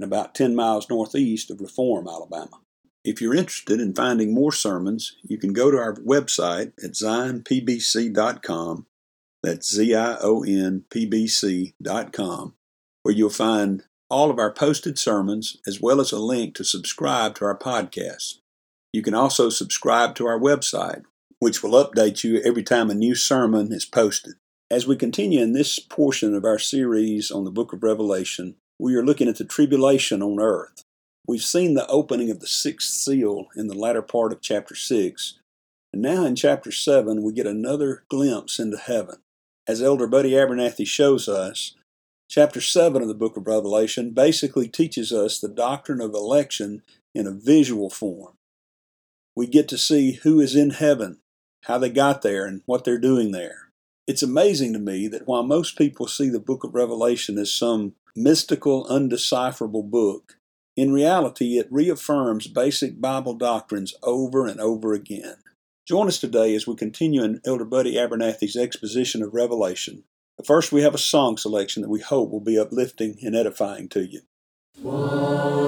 and about 10 miles northeast of Reform, Alabama. If you're interested in finding more sermons, you can go to our website at zionpbc.com. That's Z I O N P B C.com, where you'll find all of our posted sermons as well as a link to subscribe to our podcast. You can also subscribe to our website, which will update you every time a new sermon is posted. As we continue in this portion of our series on the book of Revelation, we are looking at the tribulation on earth. We've seen the opening of the sixth seal in the latter part of chapter 6, and now in chapter 7 we get another glimpse into heaven. As Elder Buddy Abernathy shows us, chapter 7 of the book of Revelation basically teaches us the doctrine of election in a visual form. We get to see who is in heaven, how they got there, and what they're doing there. It's amazing to me that while most people see the book of Revelation as some mystical, undecipherable book, in reality it reaffirms basic Bible doctrines over and over again. Join us today as we continue in Elder Buddy Abernathy's exposition of Revelation. But first, we have a song selection that we hope will be uplifting and edifying to you. I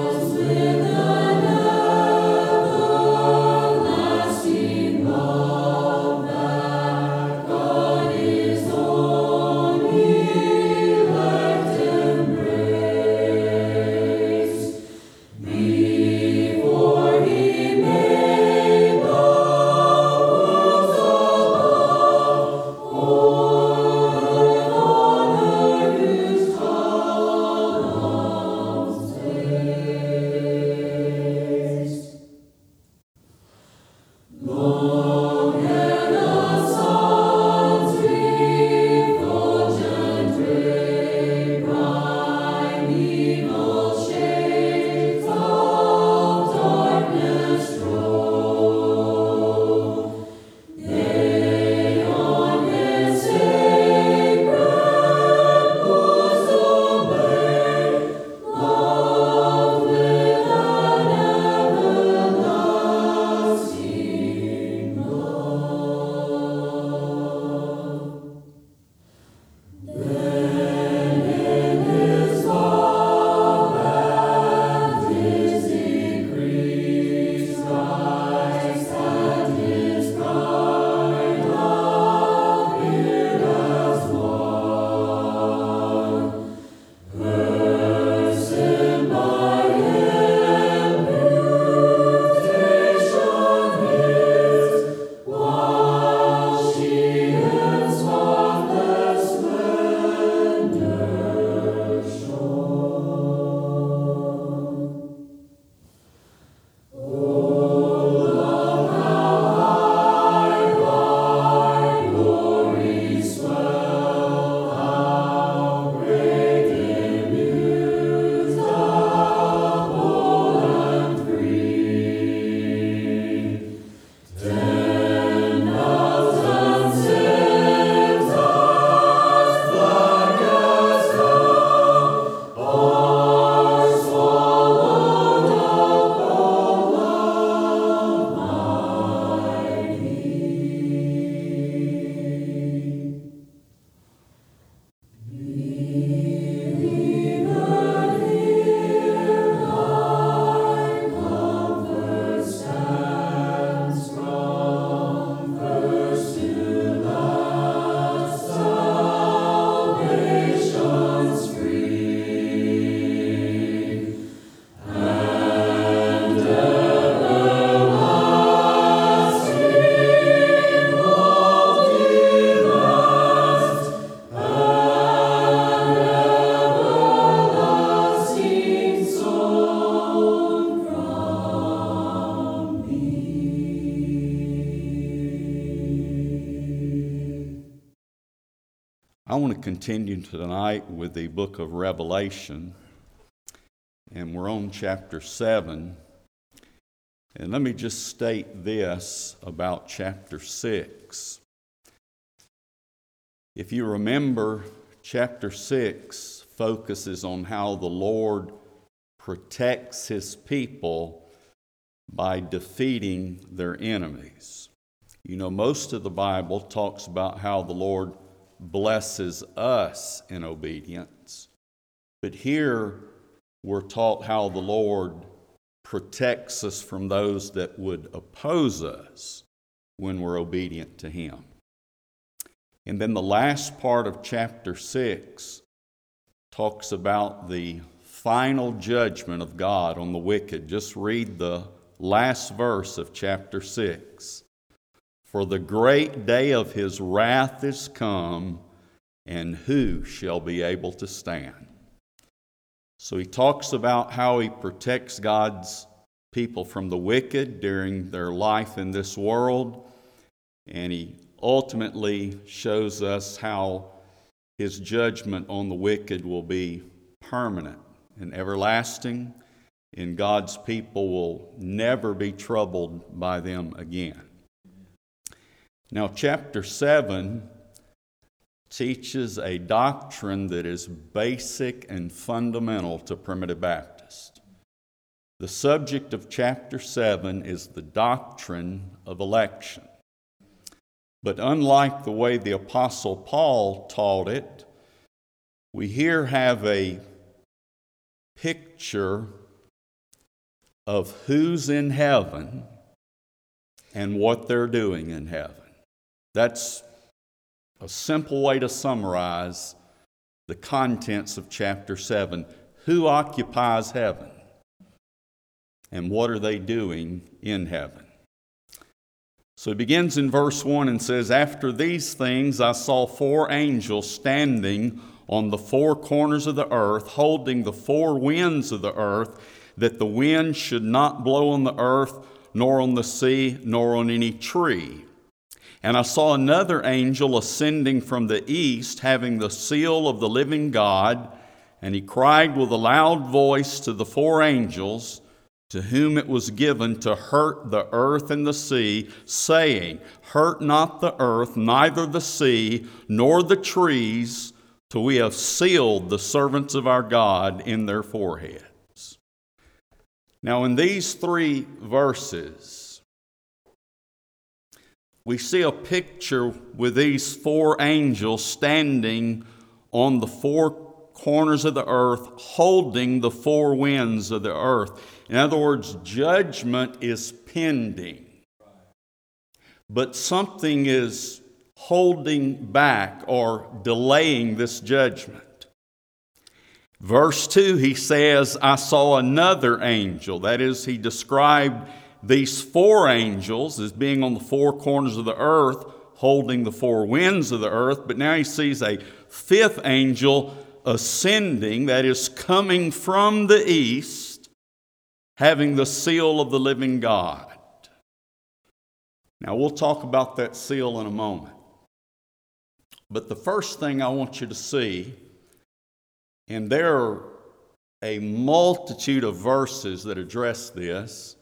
continue tonight with the book of Revelation, and we're on chapter 7. And let me just state this about chapter 6. If you remember, chapter 6 focuses on how the Lord protects his people by defeating their enemies. You know, most of the Bible talks about how the Lord blesses us in obedience. But here we're taught how the Lord protects us from those that would oppose us when we're obedient to Him. And then the last part of chapter 6 talks about the final judgment of God on the wicked. Just read the last verse of chapter 6. For the great day of his wrath is come, and who shall be able to stand? So he talks about how he protects God's people from the wicked during their life in this world, and he ultimately shows us how his judgment on the wicked will be permanent and everlasting, and God's people will never be troubled by them again. Now, chapter 7 teaches a doctrine that is basic and fundamental to Primitive Baptist. The subject of chapter 7 is the doctrine of election. But unlike the way the Apostle Paul taught it, we here have a picture of who's in heaven and what they're doing in heaven. That's a simple way to summarize the contents of chapter 7. Who occupies heaven? And what are they doing in heaven? So it begins in verse 1 and says, After these things I saw four angels standing on the four corners of the earth, holding the four winds of the earth, that the wind should not blow on the earth, nor on the sea, nor on any tree. And I saw another angel ascending from the east, having the seal of the living God. And he cried with a loud voice to the four angels, to whom it was given to hurt the earth and the sea, saying, Hurt not the earth, neither the sea, nor the trees, till we have sealed the servants of our God in their foreheads. Now, in these three verses, we see a picture with these four angels standing on the four corners of the earth, holding the four winds of the earth. In other words, judgment is pending. But something is holding back or delaying this judgment. Verse 2, he says, I saw another angel. That is, he described these four angels as being on the four corners of the earth, holding the four winds of the earth, but now he sees a fifth angel ascending, that is, coming from the east, having the seal of the living God. Now, we'll talk about that seal in a moment. But the first thing I want you to see, and there are a multitude of verses that address this,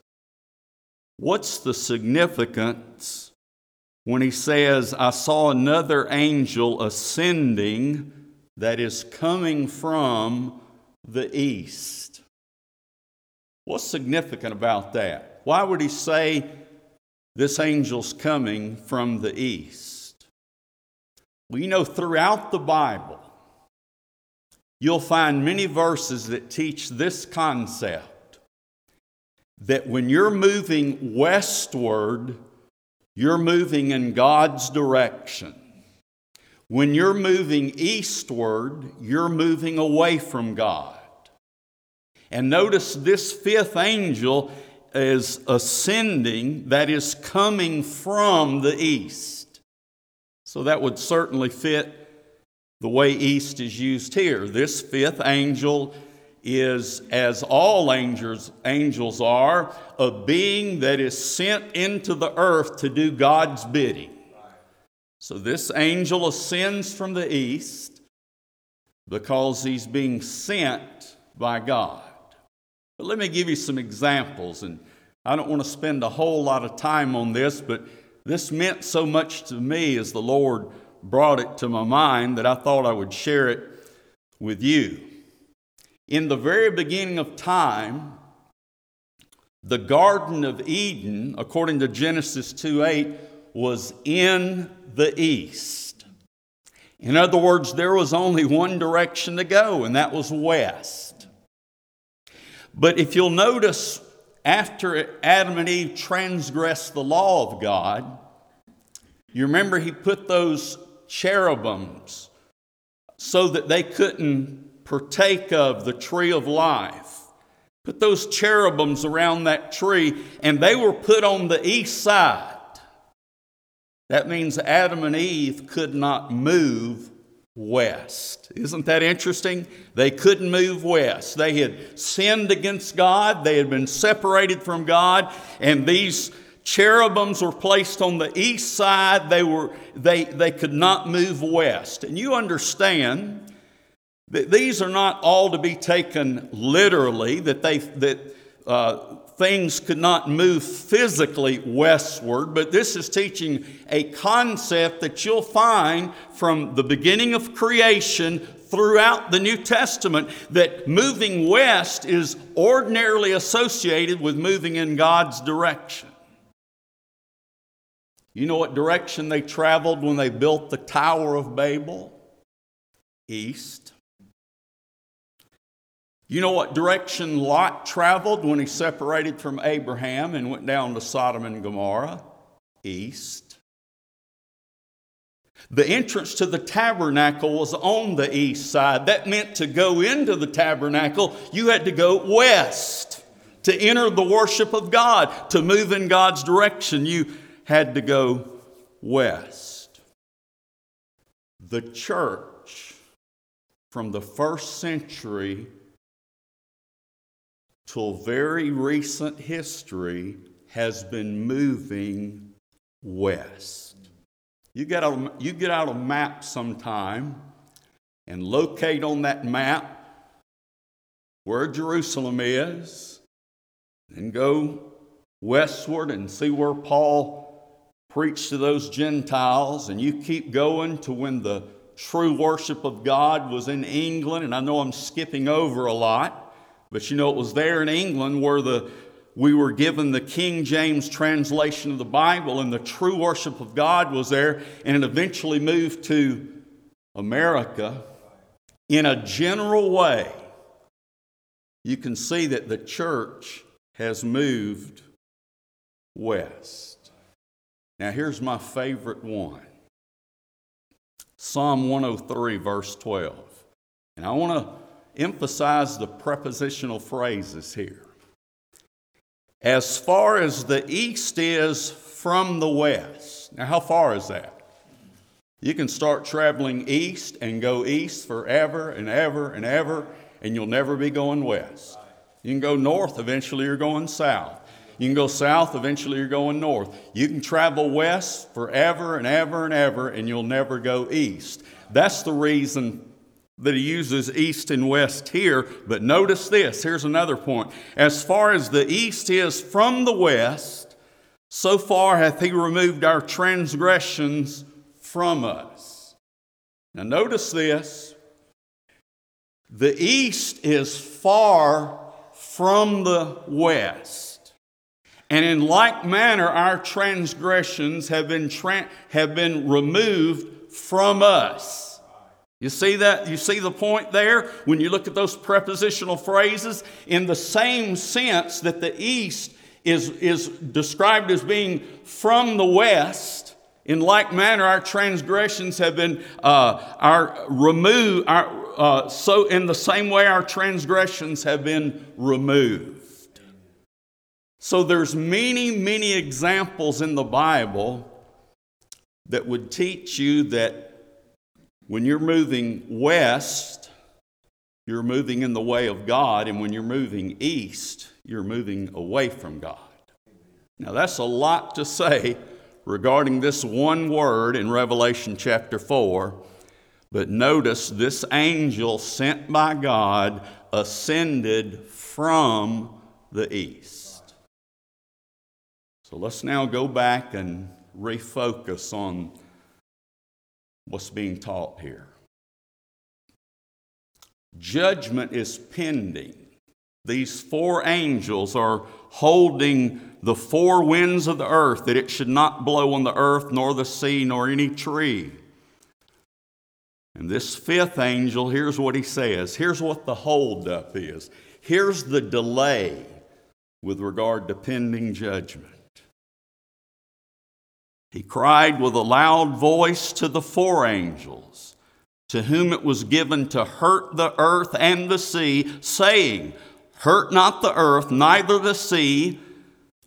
What's the significance when he says, I saw another angel ascending that is coming from the east? What's significant about that? Why would he say this angel's coming from the east? You know, throughout the Bible, you'll find many verses that teach this concept that when you're moving westward, you're moving in God's direction. When you're moving eastward, you're moving away from God. And notice this fifth angel is ascending, that is coming from the east. So that would certainly fit the way east is used here. This fifth angel is, as all angels, angels are, a being that is sent into the earth to do God's bidding. So this angel ascends from the east because he's being sent by God. But let me give you some examples, and I don't want to spend a whole lot of time on this, but this meant so much to me as the Lord brought it to my mind that I thought I would share it with you. In the very beginning of time, the Garden of Eden, according to Genesis 2 8, was in the east. In other words, there was only one direction to go, and that was west. But if you'll notice, after Adam and Eve transgressed the law of God, you remember he put those cherubims so that they couldn't partake of the tree of life. Put those cherubims around that tree, and they were put on the east side. That means Adam and Eve could not move west. Isn't that interesting? They couldn't move west. They had sinned against God, they had been separated from God, and these cherubims were placed on the east side. They, were, they, they could not move west. And you understand these are not all to be taken literally, that, they, that uh, things could not move physically westward, but this is teaching a concept that you'll find from the beginning of creation throughout the New Testament that moving west is ordinarily associated with moving in God's direction. You know what direction they traveled when they built the Tower of Babel? East. You know what direction Lot traveled when he separated from Abraham and went down to Sodom and Gomorrah? East. The entrance to the tabernacle was on the east side. That meant to go into the tabernacle, you had to go west. To enter the worship of God, to move in God's direction, you had to go west. The church from the first century till very recent history has been moving west. You get, a, you get out a map sometime and locate on that map where Jerusalem is, and go westward and see where Paul preached to those Gentiles, and you keep going to when the true worship of God was in England, and I know I'm skipping over a lot. But you know, it was there in England where the, we were given the King James translation of the Bible, and the true worship of God was there, and it eventually moved to America. In a general way, you can see that the church has moved west. Now, here's my favorite one Psalm 103, verse 12. And I want to emphasize the prepositional phrases here. As far as the east is from the west. Now, how far is that? You can start traveling east and go east forever and ever and ever, and you'll never be going west. You can go north, eventually, you're going south. You can go south, eventually, you're going north. You can travel west forever and ever and ever, and you'll never go east. That's the reason that he uses east and west here. But notice this here's another point. As far as the east is from the west, so far hath he removed our transgressions from us. Now, notice this the east is far from the west. And in like manner, our transgressions have been, tra- have been removed from us. You see that? You see the point there? When you look at those prepositional phrases, in the same sense that the east is, is described as being from the west, in like manner, our transgressions have been uh, our removed. Our, uh, so, in the same way, our transgressions have been removed. So, there's many, many examples in the Bible that would teach you that when you're moving west, you're moving in the way of God, and when you're moving east, you're moving away from God. Now, that's a lot to say regarding this one word in Revelation chapter 4. But notice this angel sent by God ascended from the east. So let's now go back and refocus on what's being taught here. Judgment is pending. These four angels are holding the four winds of the earth that it should not blow on the earth, nor the sea, nor any tree. And this fifth angel, here's what he says. Here's what the holdup is. Here's the delay with regard to pending judgment. He cried with a loud voice to the four angels, to whom it was given to hurt the earth and the sea, saying, Hurt not the earth, neither the sea,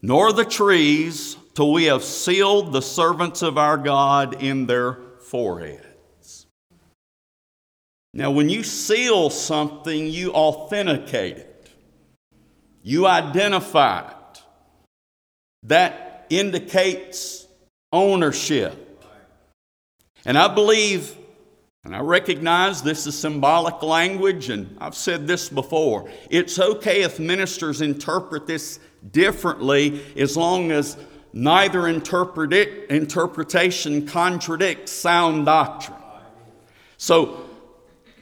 nor the trees, till we have sealed the servants of our God in their foreheads. Now, when you seal something, you authenticate it, you identify it. That indicates ownership. And I believe and I recognize this is symbolic language, and I've said this before. It's okay if ministers interpret this differently as long as neither interpret interpretation contradicts sound doctrine. So,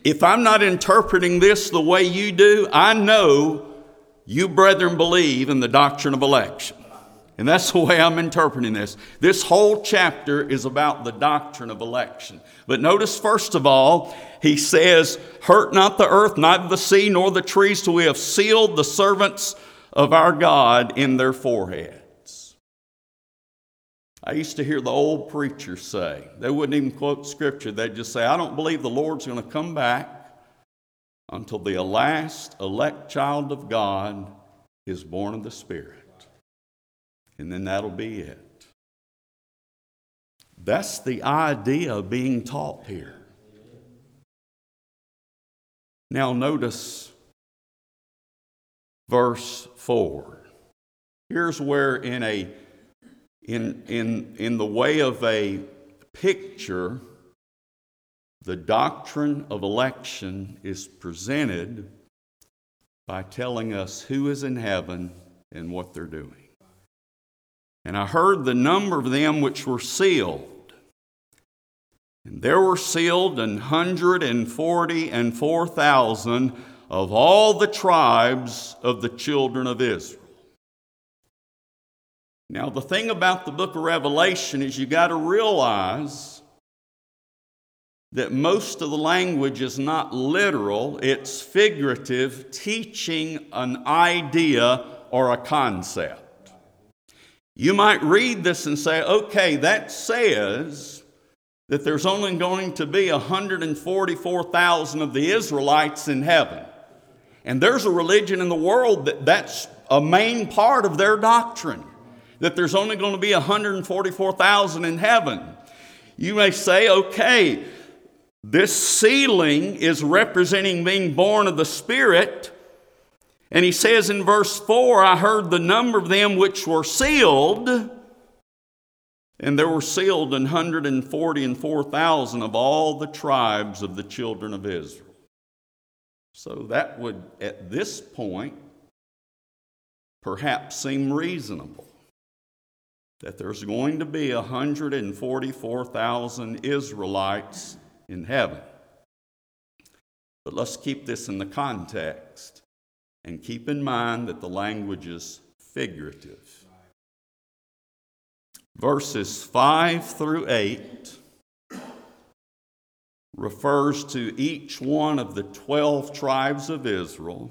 if I'm not interpreting this the way you do, I know you brethren believe in the doctrine of election. And that's the way I'm interpreting this. This whole chapter is about the doctrine of election. But notice, first of all, he says, Hurt not the earth, neither the sea, nor the trees, till we have sealed the servants of our God in their foreheads. I used to hear the old preachers say, they wouldn't even quote scripture, they'd just say, I don't believe the Lord's going to come back until the last elect child of God is born of the Spirit and then that'll be it. That's the idea being taught here. Now, notice verse 4. Here's where, in, a, in, in, in the way of a picture, the doctrine of election is presented by telling us who is in heaven and what they're doing. And I heard the number of them which were sealed. And there were sealed an hundred and forty and four thousand of all the tribes of the children of Israel. Now, the thing about the book of Revelation is you got to realize that most of the language is not literal, it's figurative, teaching an idea or a concept. You might read this and say, okay, that says that there's only going to be 144,000 of the Israelites in heaven. And there's a religion in the world that that's a main part of their doctrine, that there's only going to be 144,000 in heaven. You may say, okay, this sealing is representing being born of the Spirit. And he says in verse 4 I heard the number of them which were sealed, and there were sealed an hundred forty and four thousand of all the tribes of the children of Israel. So that would, at this point, perhaps seem reasonable that there's going to be 144,000 Israelites in heaven. But let's keep this in the context. And keep in mind that the language is figurative. Verses 5 through 8 refers to each one of the 12 tribes of Israel.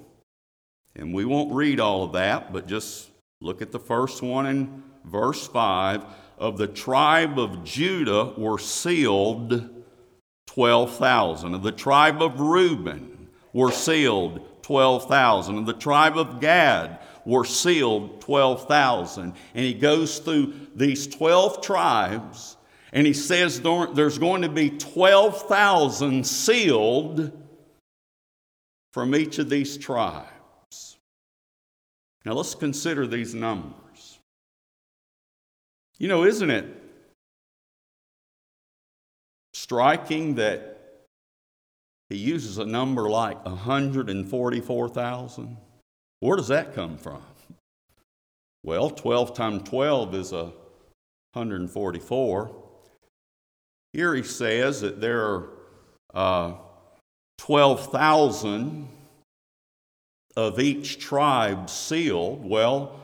And we won't read all of that, but just look at the first one in verse 5. Of the tribe of Judah were sealed 12,000. Of the tribe of Reuben were sealed 12,000. And the tribe of Gad were sealed 12,000. And he goes through these 12 tribes and he says there's going to be 12,000 sealed from each of these tribes. Now let's consider these numbers. You know, isn't it striking that he uses a number like 144,000. Where does that come from? Well, 12 times 12 is a 144. Here he says that there are uh, 12,000 of each tribe sealed. Well,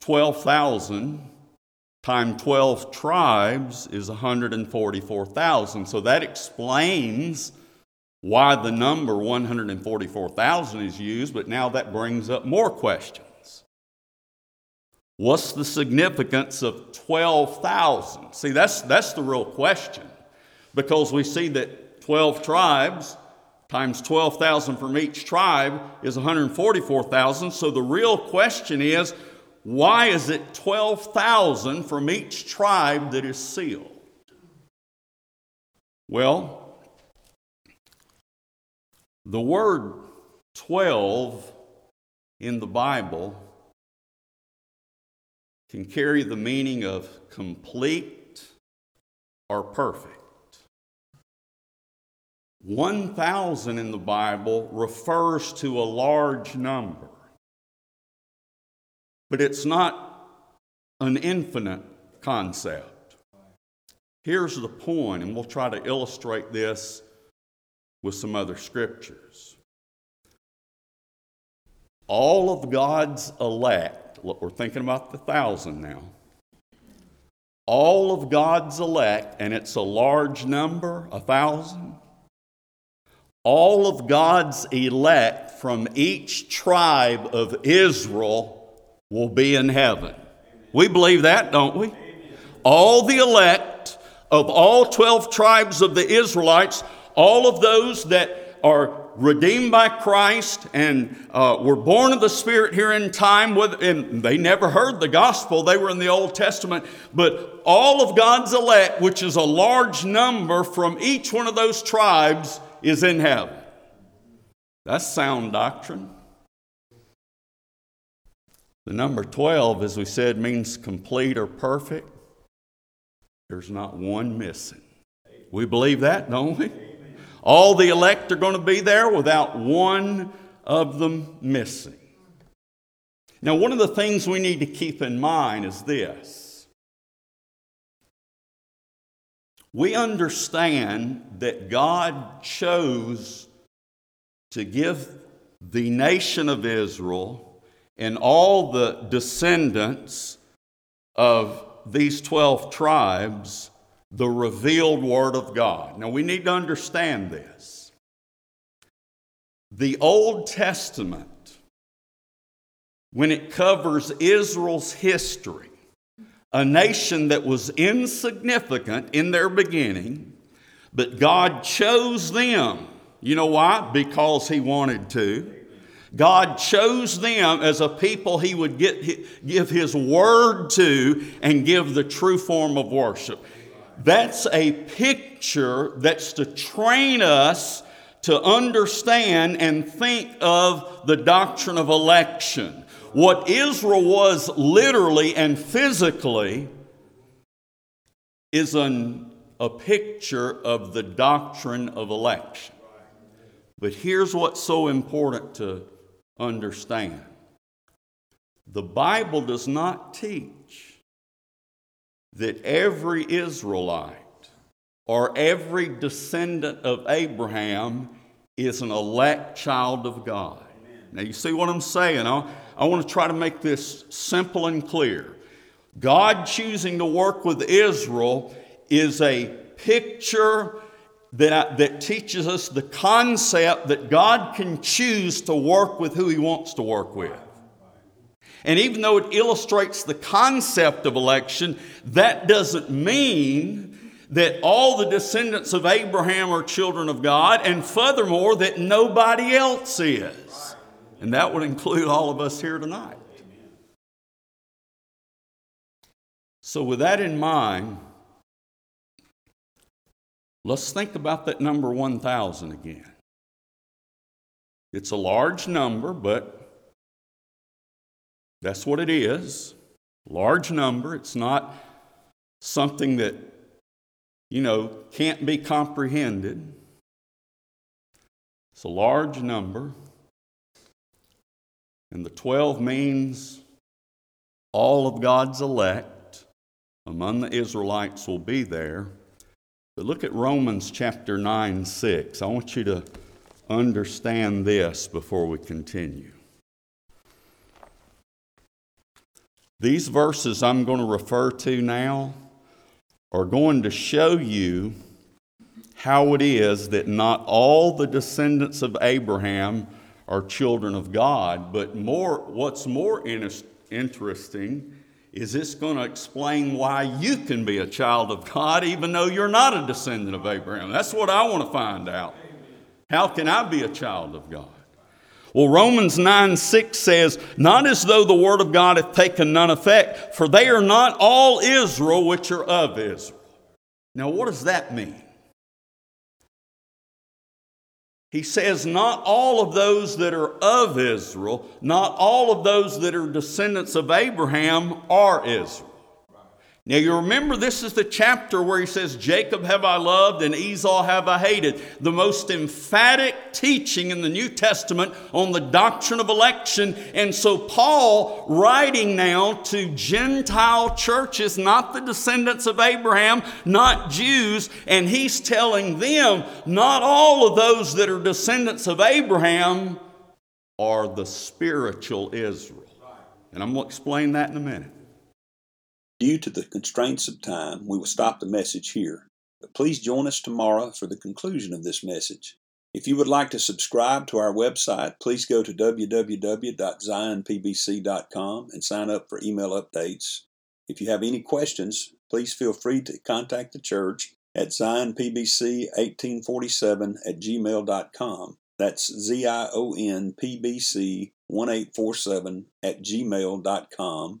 12,000 times 12 tribes is 144,000. So that explains why the number 144,000 is used, but now that brings up more questions. What's the significance of 12,000? See, that's, that's the real question because we see that 12 tribes times 12,000 from each tribe is 144,000. So the real question is why is it 12,000 from each tribe that is sealed? Well, the word 12 in the Bible can carry the meaning of complete or perfect. 1,000 in the Bible refers to a large number, but it's not an infinite concept. Here's the point, and we'll try to illustrate this with some other scriptures. All of God's elect, we're thinking about the thousand now. All of God's elect, and it's a large number, a thousand all of God's elect from each tribe of Israel will be in heaven. We believe that, don't we? All the elect of all 12 tribes of the Israelites, all of those that are redeemed by Christ and uh, were born of the Spirit here in time, with, and they never heard the gospel, they were in the Old Testament, but all of God's elect, which is a large number from each one of those tribes, is in heaven. That's sound doctrine. The number 12, as we said, means complete or perfect. There's not one missing. We believe that, don't we? All the elect are going to be there without one of them missing. Now, one of the things we need to keep in mind is this we understand that God chose to give the nation of Israel and all the descendants of these 12 tribes the revealed Word of God. Now we need to understand this. The Old Testament, when it covers Israel's history, a nation that was insignificant in their beginning, but God chose them. You know why? Because He wanted to. God chose them as a people He would get, give His word to and give the true form of worship. That's a picture that's to train us to understand and think of the doctrine of election. What Israel was literally and physically is an, a picture of the doctrine of election. But here's what's so important to understand the Bible does not teach that every Israelite or every descendant of Abraham is an elect child of God. Now, you see what I'm saying? I, I want to try to make this simple and clear. God choosing to work with Israel is a picture that, that teaches us the concept that God can choose to work with who He wants to work with. And even though it illustrates the concept of election, that doesn't mean that all the descendants of Abraham are children of God, and furthermore, that nobody else is. And that would include all of us here tonight. So, with that in mind, let's think about that number 1,000 again. It's a large number, but that's what it is. Large number. It's not something that you know, can't be comprehended. It's a large number. And the 12 means all of God's elect among the Israelites will be there. But look at Romans chapter 9, 6. I want you to understand this before we continue. These verses I'm going to refer to now are going to show you how it is that not all the descendants of Abraham are children of God, but more, what's more interesting is this going to explain why you can be a child of God even though you're not a descendant of Abraham. That's what I want to find out. How can I be a child of God? Well, Romans 9 6 says, Not as though the word of God hath taken none effect, for they are not all Israel which are of Israel. Now, what does that mean? He says, Not all of those that are of Israel, not all of those that are descendants of Abraham are Israel. Now you remember this is the chapter where he says, Jacob have I loved and Esau have I hated. The most emphatic teaching in the New Testament on the doctrine of election. And so Paul, writing now to Gentile churches, not the descendants of Abraham, not Jews, and he's telling them, not all of those that are descendants of Abraham are the spiritual Israel. And I'm going to explain that in a minute. Due to the constraints of time, we will stop the message here, but please join us tomorrow for the conclusion of this message. If you would like to subscribe to our website, please go to www.zionpbc.com and sign up for email updates. If you have any questions, please feel free to contact the church at zionpbc1847 at gmail.com. That's Z I O N P B C 1847 at gmail.com.